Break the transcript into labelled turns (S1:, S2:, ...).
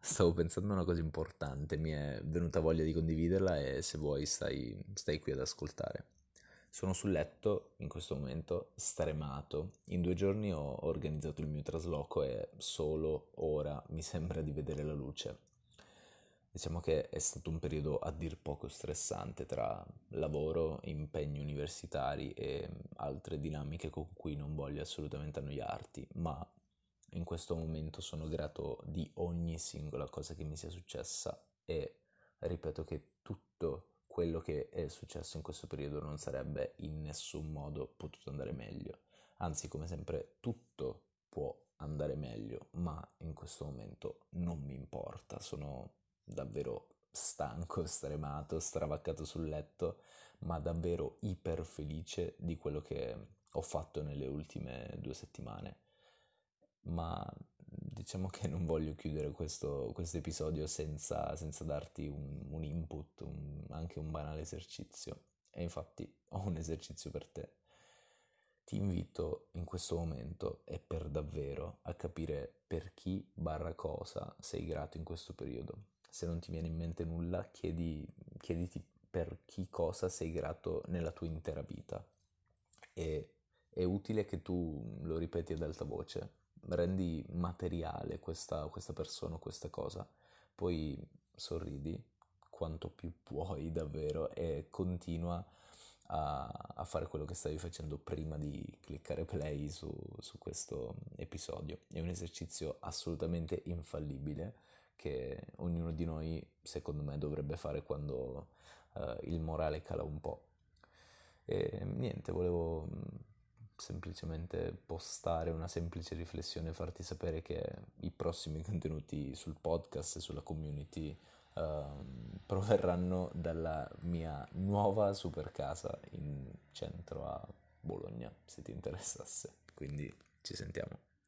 S1: stavo pensando a una cosa importante, mi è venuta voglia di condividerla e se vuoi stai, stai qui ad ascoltare. Sono sul letto in questo momento stremato. In due giorni ho organizzato il mio trasloco e solo ora mi sembra di vedere la luce. Diciamo che è stato un periodo a dir poco stressante tra lavoro, impegni universitari e altre dinamiche con cui non voglio assolutamente annoiarti, ma in questo momento sono grato di ogni singola cosa che mi sia successa e ripeto che tutto quello che è successo in questo periodo non sarebbe in nessun modo potuto andare meglio. Anzi, come sempre, tutto può andare meglio, ma in questo momento non mi importa, sono davvero stanco, stremato, stravaccato sul letto, ma davvero iper felice di quello che ho fatto nelle ultime due settimane. Ma diciamo che non voglio chiudere questo, episodio senza, senza, darti un, un input, un, anche un banale esercizio. E infatti ho un esercizio per te. Ti invito in questo momento e per davvero a capire per chi barra cosa sei grato in questo periodo se non ti viene in mente nulla, chiedi, chiediti per chi cosa sei grato nella tua intera vita. E è utile che tu lo ripeti ad alta voce, rendi materiale questa, questa persona, questa cosa, poi sorridi quanto più puoi davvero e continua a, a, fare quello che stavi facendo prima di cliccare play su, su questo episodio. È un esercizio assolutamente infallibile che ognuno di noi, secondo me, dovrebbe fare quando uh, il morale cala un po'. E niente, volevo semplicemente postare una semplice riflessione e farti sapere che i prossimi contenuti sul podcast e sulla community uh, proverranno dalla mia nuova super casa in centro a Bologna, se ti interessasse. Quindi ci sentiamo.